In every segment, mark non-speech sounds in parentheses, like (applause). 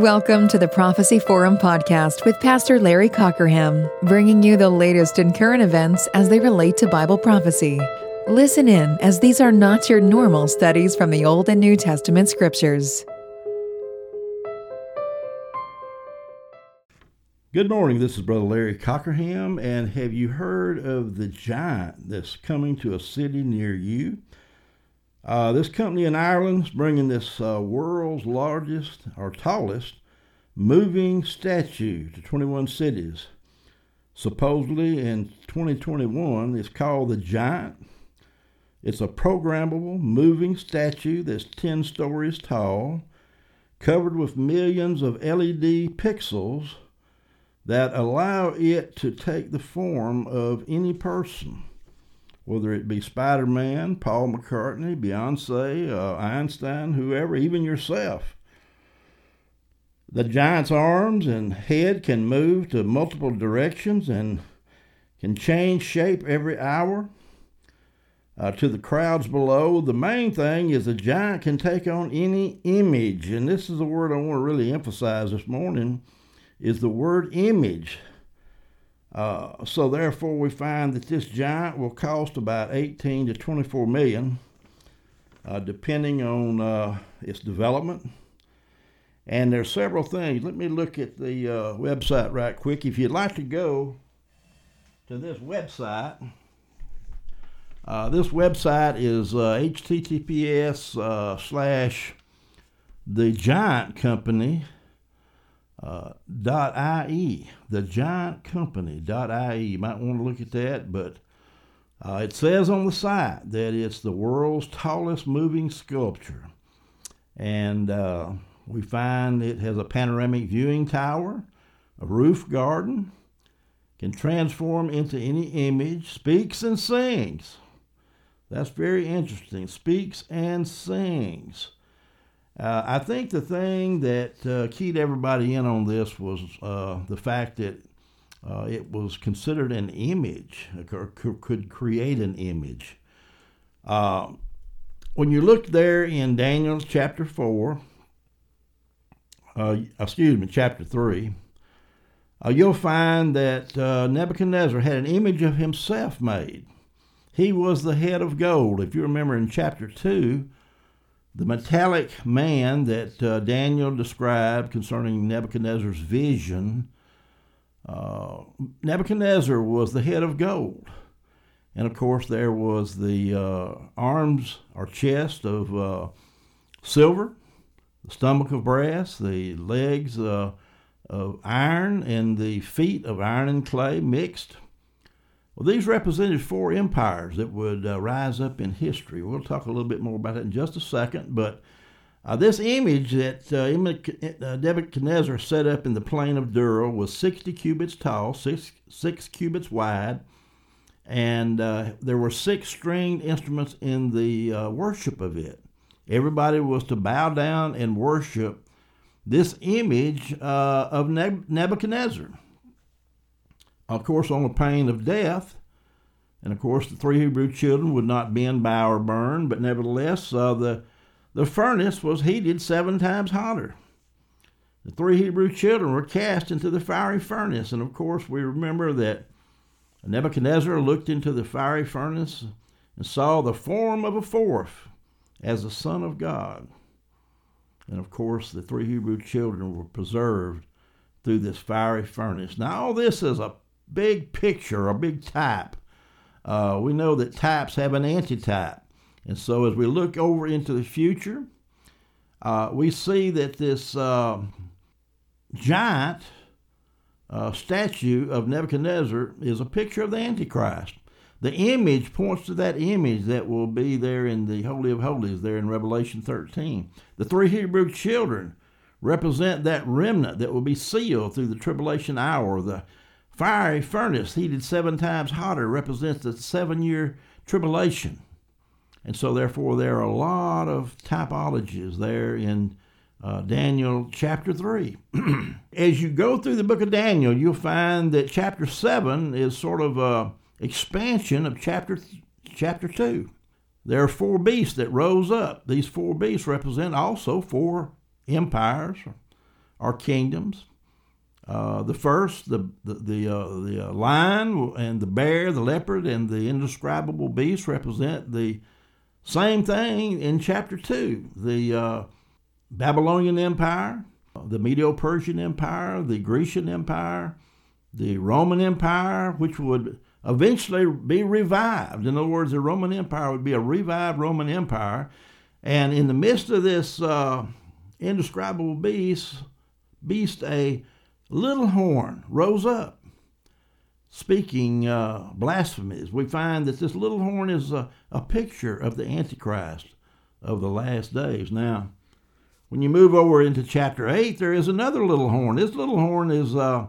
Welcome to the Prophecy Forum podcast with Pastor Larry Cockerham, bringing you the latest in current events as they relate to Bible prophecy. Listen in, as these are not your normal studies from the Old and New Testament scriptures. Good morning. This is Brother Larry Cockerham, and have you heard of the giant that's coming to a city near you? Uh, this company in Ireland is bringing this uh, world's largest or tallest moving statue to 21 cities. Supposedly in 2021, it's called the Giant. It's a programmable moving statue that's 10 stories tall, covered with millions of LED pixels that allow it to take the form of any person whether it be Spider Man, Paul McCartney, Beyonce, uh, Einstein, whoever, even yourself. The giant's arms and head can move to multiple directions and can change shape every hour. Uh, to the crowds below, the main thing is the giant can take on any image, and this is the word I want to really emphasize this morning, is the word image. Uh, so therefore, we find that this giant will cost about 18 to 24 million, uh, depending on uh, its development. And there's several things. Let me look at the uh, website right quick. If you'd like to go to this website, uh, this website is https uh, slash the giant company uh, .ie, the giant company .ie. You might want to look at that, but uh, it says on the site that it's the world's tallest moving sculpture, and uh, we find it has a panoramic viewing tower, a roof garden, can transform into any image, speaks and sings. That's very interesting. Speaks and sings. Uh, I think the thing that uh, keyed everybody in on this was uh, the fact that uh, it was considered an image, or could create an image. Uh, when you look there in Daniel chapter 4, uh, excuse me, chapter 3, you'll find that Nebuchadnezzar had an image of himself made. He was the head of gold. If you remember in chapter 2, the metallic man that uh, Daniel described concerning Nebuchadnezzar's vision, uh, Nebuchadnezzar was the head of gold. And of course, there was the uh, arms or chest of uh, silver, the stomach of brass, the legs uh, of iron, and the feet of iron and clay mixed. Well, these represented four empires that would uh, rise up in history. We'll talk a little bit more about that in just a second, but uh, this image that uh, uh Nebuchadnezzar set up in the plain of Dura was 60 cubits tall, six, six cubits wide, and uh, there were six stringed instruments in the uh, worship of it. Everybody was to bow down and worship this image of Nebuchadnezzar of course, on the pain of death. And of course, the three Hebrew children would not bend, bow, or burn, but nevertheless, uh, the, the furnace was heated seven times hotter. The three Hebrew children were cast into the fiery furnace. And of course, we remember that Nebuchadnezzar looked into the fiery furnace and saw the form of a fourth as the Son of God. And of course, the three Hebrew children were preserved through this fiery furnace. Now, all this is a big picture, a big type. Uh, we know that types have an antitype. And so as we look over into the future, uh, we see that this uh, giant uh, statue of Nebuchadnezzar is a picture of the Antichrist. The image points to that image that will be there in the Holy of Holies, there in Revelation 13. The three Hebrew children represent that remnant that will be sealed through the tribulation hour, the fiery furnace heated seven times hotter represents the seven year tribulation. And so, therefore, there are a lot of typologies there in uh, Daniel chapter 3. (clears throat) As you go through the book of Daniel, you'll find that chapter 7 is sort of a expansion of chapter, chapter 2. There are four beasts that rose up. These four beasts represent also four empires or kingdoms. Uh, the first, the the the, uh, the uh, lion and the bear, the leopard, and the indescribable beast represent the same thing in chapter two. The uh, Babylonian Empire, the Medo-Persian Empire, the Grecian Empire, the Roman Empire, which would eventually be revived. In other words, the Roman Empire would be a revived Roman Empire, and in the midst of this uh, indescribable beast, beast a little horn rose up, speaking uh, blasphemies. We find that this little horn is a, a picture of the Antichrist of the last days. Now, when you move over into chapter 8, there is another little horn. This little horn is uh,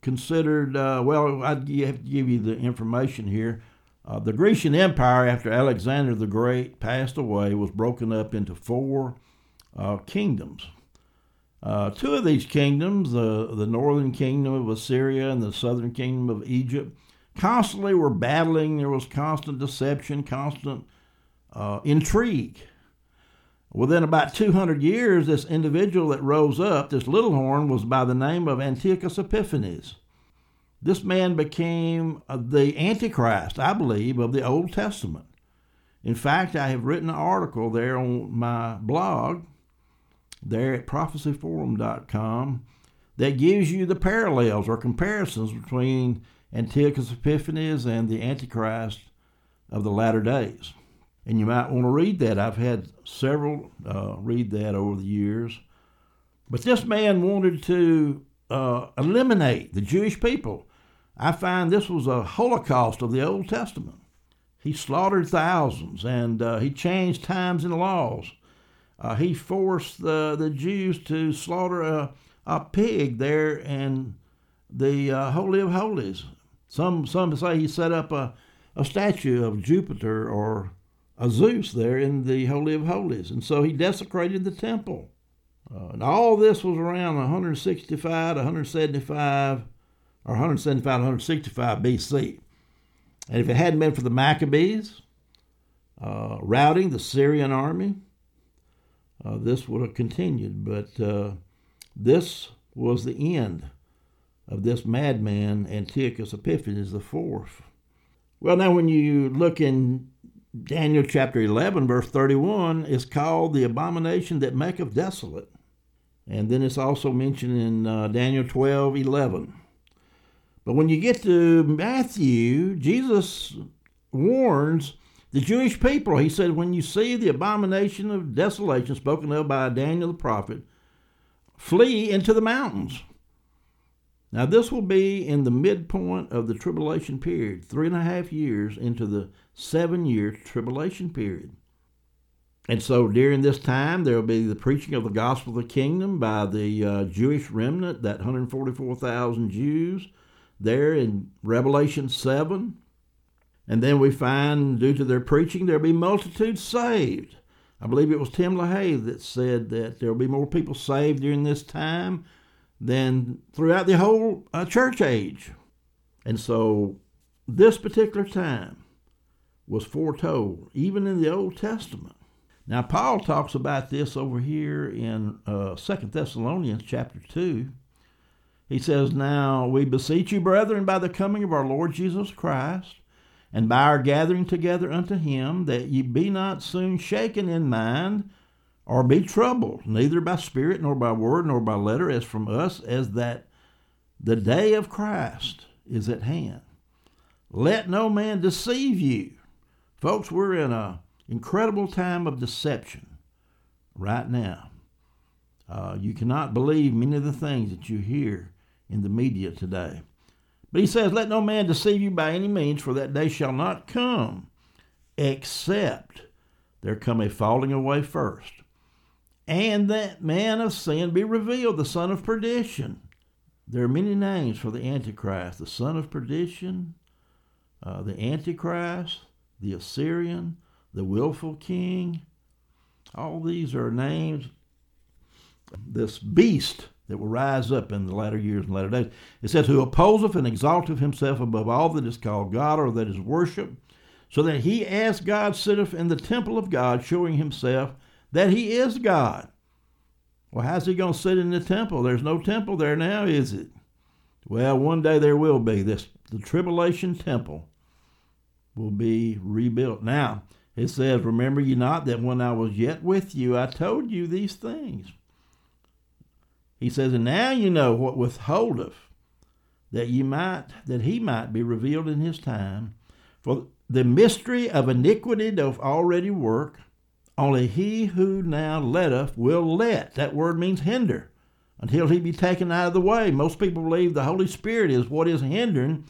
considered, uh, well, I have to give you the information here. Uh, the Grecian Empire, after Alexander the Great passed away, was broken up into four uh, kingdoms. Uh, two of these kingdoms, the, the northern kingdom of Assyria and the southern kingdom of Egypt, constantly were battling. There was constant deception, constant uh, intrigue. Within about 200 years, this individual that rose up, this little horn, was by the name of Antiochus Epiphanes. This man became uh, the Antichrist, I believe, of the Old Testament. In fact, I have written an article there on my blog there at prophecyforum.com that gives you the parallels or comparisons between Antiochus Epiphanes and the Antichrist of the latter days. And you might want to read that. I've had several uh, read that over the years. But this man wanted to uh, eliminate the Jewish people. I find this was a holocaust of the Old Testament. He slaughtered thousands and uh, he changed times and laws uh, he forced the, the Jews to slaughter a, a pig there in the uh, Holy of Holies. Some, some say he set up a, a statue of Jupiter or a Zeus there in the Holy of Holies. And so he desecrated the temple. Uh, and all this was around 165 to 175 or 175 to 165 BC. And if it hadn't been for the Maccabees uh, routing the Syrian army, uh, this would have continued. But uh, this was the end of this madman, Antiochus Epiphanes the fourth. Well, now when you look in Daniel chapter 11, verse 31, it's called the abomination that maketh desolate. And then it's also mentioned in uh, Daniel 12, 11. But when you get to Matthew, Jesus warns the Jewish people, he said, when you see the abomination of desolation spoken of by Daniel the prophet, flee into the mountains. Now, this will be in the midpoint of the tribulation period, three and a half years into the seven year tribulation period. And so during this time, there will be the preaching of the gospel of the kingdom by the uh, Jewish remnant, that 144,000 Jews, there in Revelation 7. And then we find, due to their preaching, there'll be multitudes saved. I believe it was Tim LaHaye that said that there'll be more people saved during this time than throughout the whole uh, church age. And so this particular time was foretold, even in the Old Testament. Now, Paul talks about this over here in uh, 2 Thessalonians chapter 2. He says, Now we beseech you, brethren, by the coming of our Lord Jesus Christ, and by our gathering together unto him, that ye be not soon shaken in mind, or be troubled, neither by spirit, nor by word, nor by letter, as from us, as that the day of Christ is at hand. Let no man deceive you. Folks, we're in an incredible time of deception right now. Uh, you cannot believe many of the things that you hear in the media today. But he says, Let no man deceive you by any means, for that day shall not come, except there come a falling away first, and that man of sin be revealed, the son of perdition. There are many names for the Antichrist the son of perdition, uh, the Antichrist, the Assyrian, the willful king. All these are names. This beast that will rise up in the latter years and latter days. It says, Who opposeth and exalteth himself above all that is called God or that is worshipped, so that he as God sitteth in the temple of God, showing himself that he is God. Well, how's he going to sit in the temple? There's no temple there now, is it? Well, one day there will be. This the tribulation temple will be rebuilt. Now, it says, Remember ye not that when I was yet with you, I told you these things. He says, And now you know what withholdeth, that ye might that he might be revealed in his time. For the mystery of iniquity doth already work. Only he who now letteth will let. That word means hinder until he be taken out of the way. Most people believe the Holy Spirit is what is hindering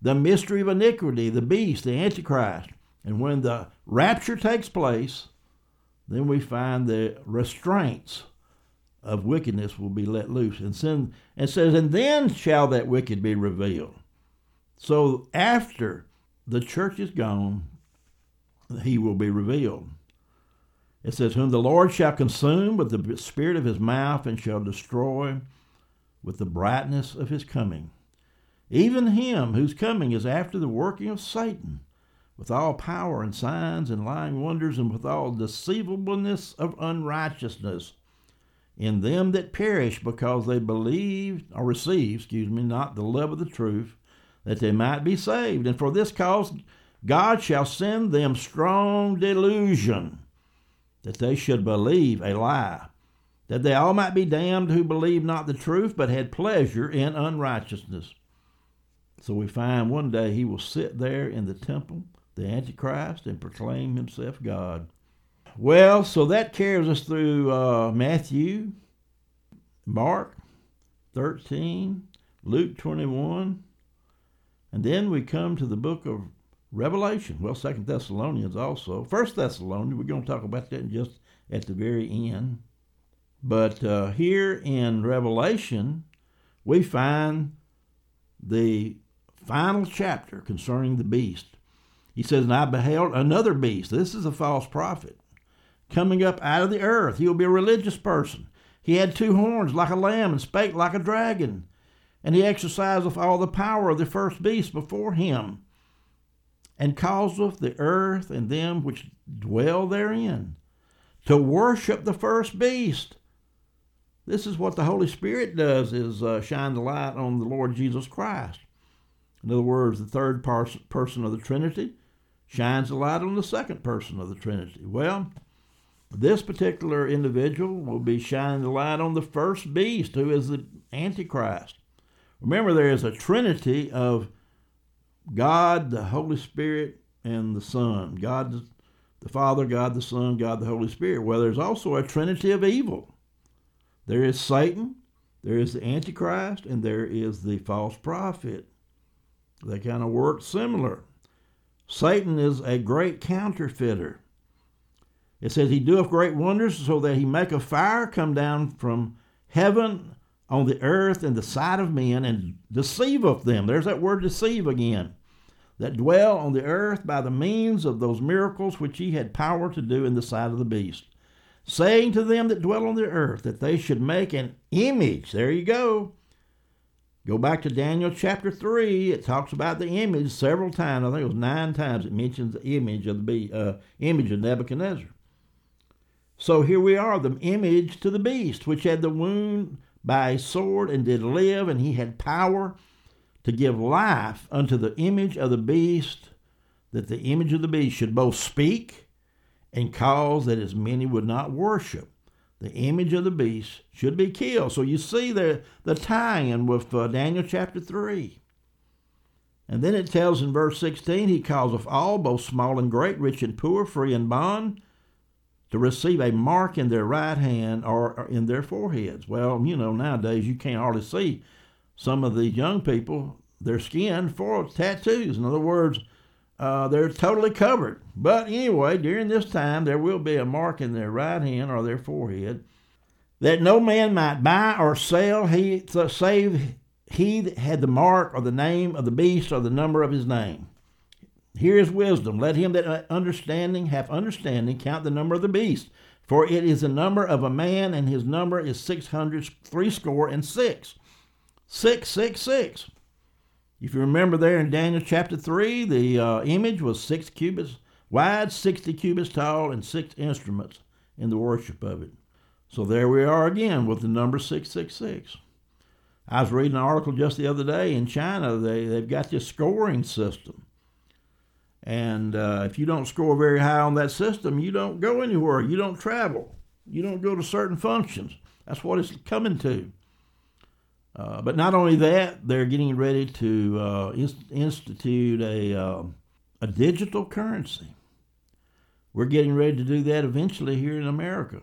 the mystery of iniquity, the beast, the Antichrist. And when the rapture takes place, then we find the restraints of wickedness will be let loose. And, sin, and says, and then shall that wicked be revealed. So after the church is gone, he will be revealed. It says, Whom the Lord shall consume with the spirit of his mouth and shall destroy with the brightness of his coming. Even him whose coming is after the working of Satan, with all power and signs and lying wonders, and with all deceivableness of unrighteousness in them that perish because they believe or receive, excuse me, not the love of the truth, that they might be saved. And for this cause God shall send them strong delusion that they should believe a lie, that they all might be damned who believed not the truth, but had pleasure in unrighteousness. So we find one day he will sit there in the temple, the Antichrist, and proclaim himself God. Well, so that carries us through uh, Matthew, Mark 13, Luke 21, and then we come to the book of Revelation. Well, Second Thessalonians also. First Thessalonians, we're going to talk about that just at the very end. But uh, here in Revelation, we find the final chapter concerning the beast. He says, And I beheld another beast. This is a false prophet coming up out of the earth. He will be a religious person. He had two horns like a lamb and spake like a dragon. And he exerciseth all the power of the first beast before him and causeth the earth and them which dwell therein to worship the first beast. This is what the Holy Spirit does: is uh, shine the light on the Lord Jesus Christ. In other words, the third person of the Trinity shines the light on the second person of the Trinity. Well, this particular individual will be shining the light on the first beast, who is the Antichrist. Remember, there is a trinity of God, the Holy Spirit, and the Son. God the Father, God the Son, God the Holy Spirit. Well, there's also a trinity of evil. There is Satan, there is the Antichrist, and there is the false prophet. They kind of work similar. Satan is a great counterfeiter. It says he doeth great wonders so that he make a fire come down from heaven on the earth in the sight of men and deceiveth them. There's that word deceive again that dwell on the earth by the means of those miracles which he had power to do in the sight of the beast, saying to them that dwell on the earth that they should make an image. There you go. Go back to Daniel chapter 3. It talks about the image several times. I think it was nine times it mentions the image of the uh, image of Nebuchadnezzar. So here we are, the image to the beast, which had the wound by a sword and did live, and he had power to give life unto the image of the beast, that the image of the beast should both speak and cause that as many would not worship. The image of the beast should be killed. So you see the, the tie-in with uh, Daniel chapter 3. And then it tells in verse 16, He causeth all, both small and great, rich and poor, free and bond, to receive a mark in their right hand or in their foreheads. Well, you know, nowadays you can't hardly see some of these young people, their skin for tattoos. In other words, uh, they're totally covered. But anyway, during this time, there will be a mark in their right hand or their forehead that no man might buy or sell he, save he that had the mark or the name of the beast or the number of his name. Here is wisdom. Let him that understanding have understanding count the number of the beast, for it is the number of a man, and his number is six hundred threescore and six. 666. If you remember there in Daniel chapter 3, the uh, image was six cubits wide, 60 cubits tall, and six instruments in the worship of it. So there we are again with the number 666. I was reading an article just the other day in China. They, they've got this scoring system. And uh, if you don't score very high on that system, you don't go anywhere. You don't travel. You don't go to certain functions. That's what it's coming to. Uh, but not only that, they're getting ready to uh, inst- institute a, uh, a digital currency. We're getting ready to do that eventually here in America.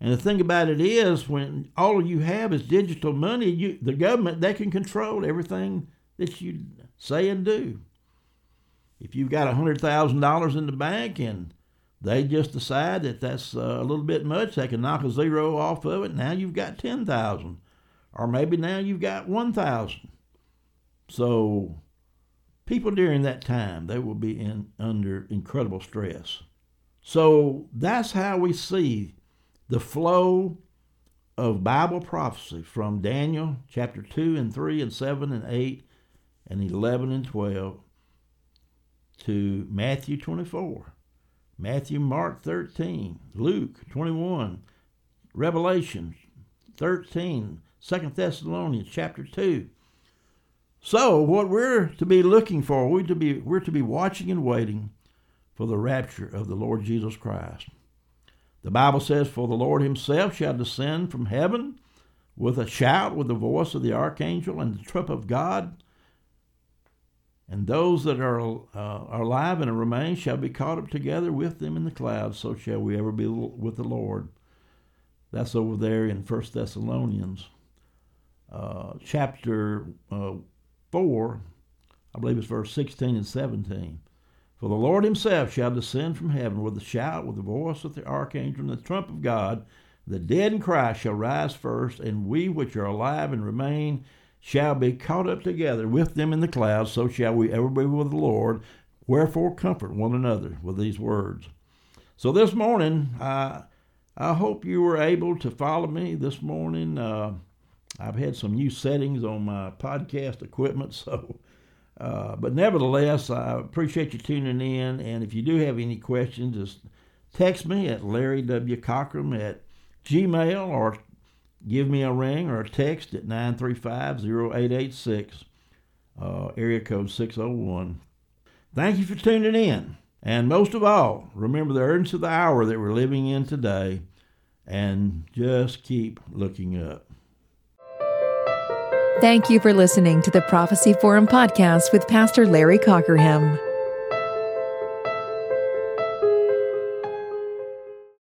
And the thing about it is, when all you have is digital money, you, the government they can control everything that you say and do. If you've got hundred thousand dollars in the bank and they just decide that that's uh, a little bit much, they can knock a zero off of it. Now you've got ten thousand, or maybe now you've got one thousand. So, people during that time they will be in under incredible stress. So that's how we see the flow of Bible prophecy from Daniel chapter 2 and 3 and 7 and 8 and 11 and 12 to Matthew 24, Matthew, Mark 13, Luke 21, Revelation 13, 2 Thessalonians chapter 2. So what we're to be looking for, we're to be, we're to be watching and waiting for the rapture of the Lord Jesus Christ. The Bible says, For the Lord himself shall descend from heaven with a shout, with the voice of the archangel and the trump of God. And those that are, uh, are alive and remain shall be caught up together with them in the clouds. So shall we ever be with the Lord. That's over there in 1 Thessalonians uh, chapter uh, 4, I believe it's verse 16 and 17. For the Lord himself shall descend from heaven with a shout, with the voice of the archangel, and the trump of God. The dead in Christ shall rise first, and we which are alive and remain shall be caught up together with them in the clouds. So shall we ever be with the Lord. Wherefore comfort one another with these words. So this morning, I, I hope you were able to follow me this morning. Uh, I've had some new settings on my podcast equipment, (laughs) so uh, but nevertheless, I appreciate you tuning in. And if you do have any questions, just text me at Larry W. Cockerham at Gmail or give me a ring or a text at 935 0886, uh, area code 601. Thank you for tuning in. And most of all, remember the urgency of the hour that we're living in today and just keep looking up. Thank you for listening to the Prophecy Forum podcast with Pastor Larry Cockerham.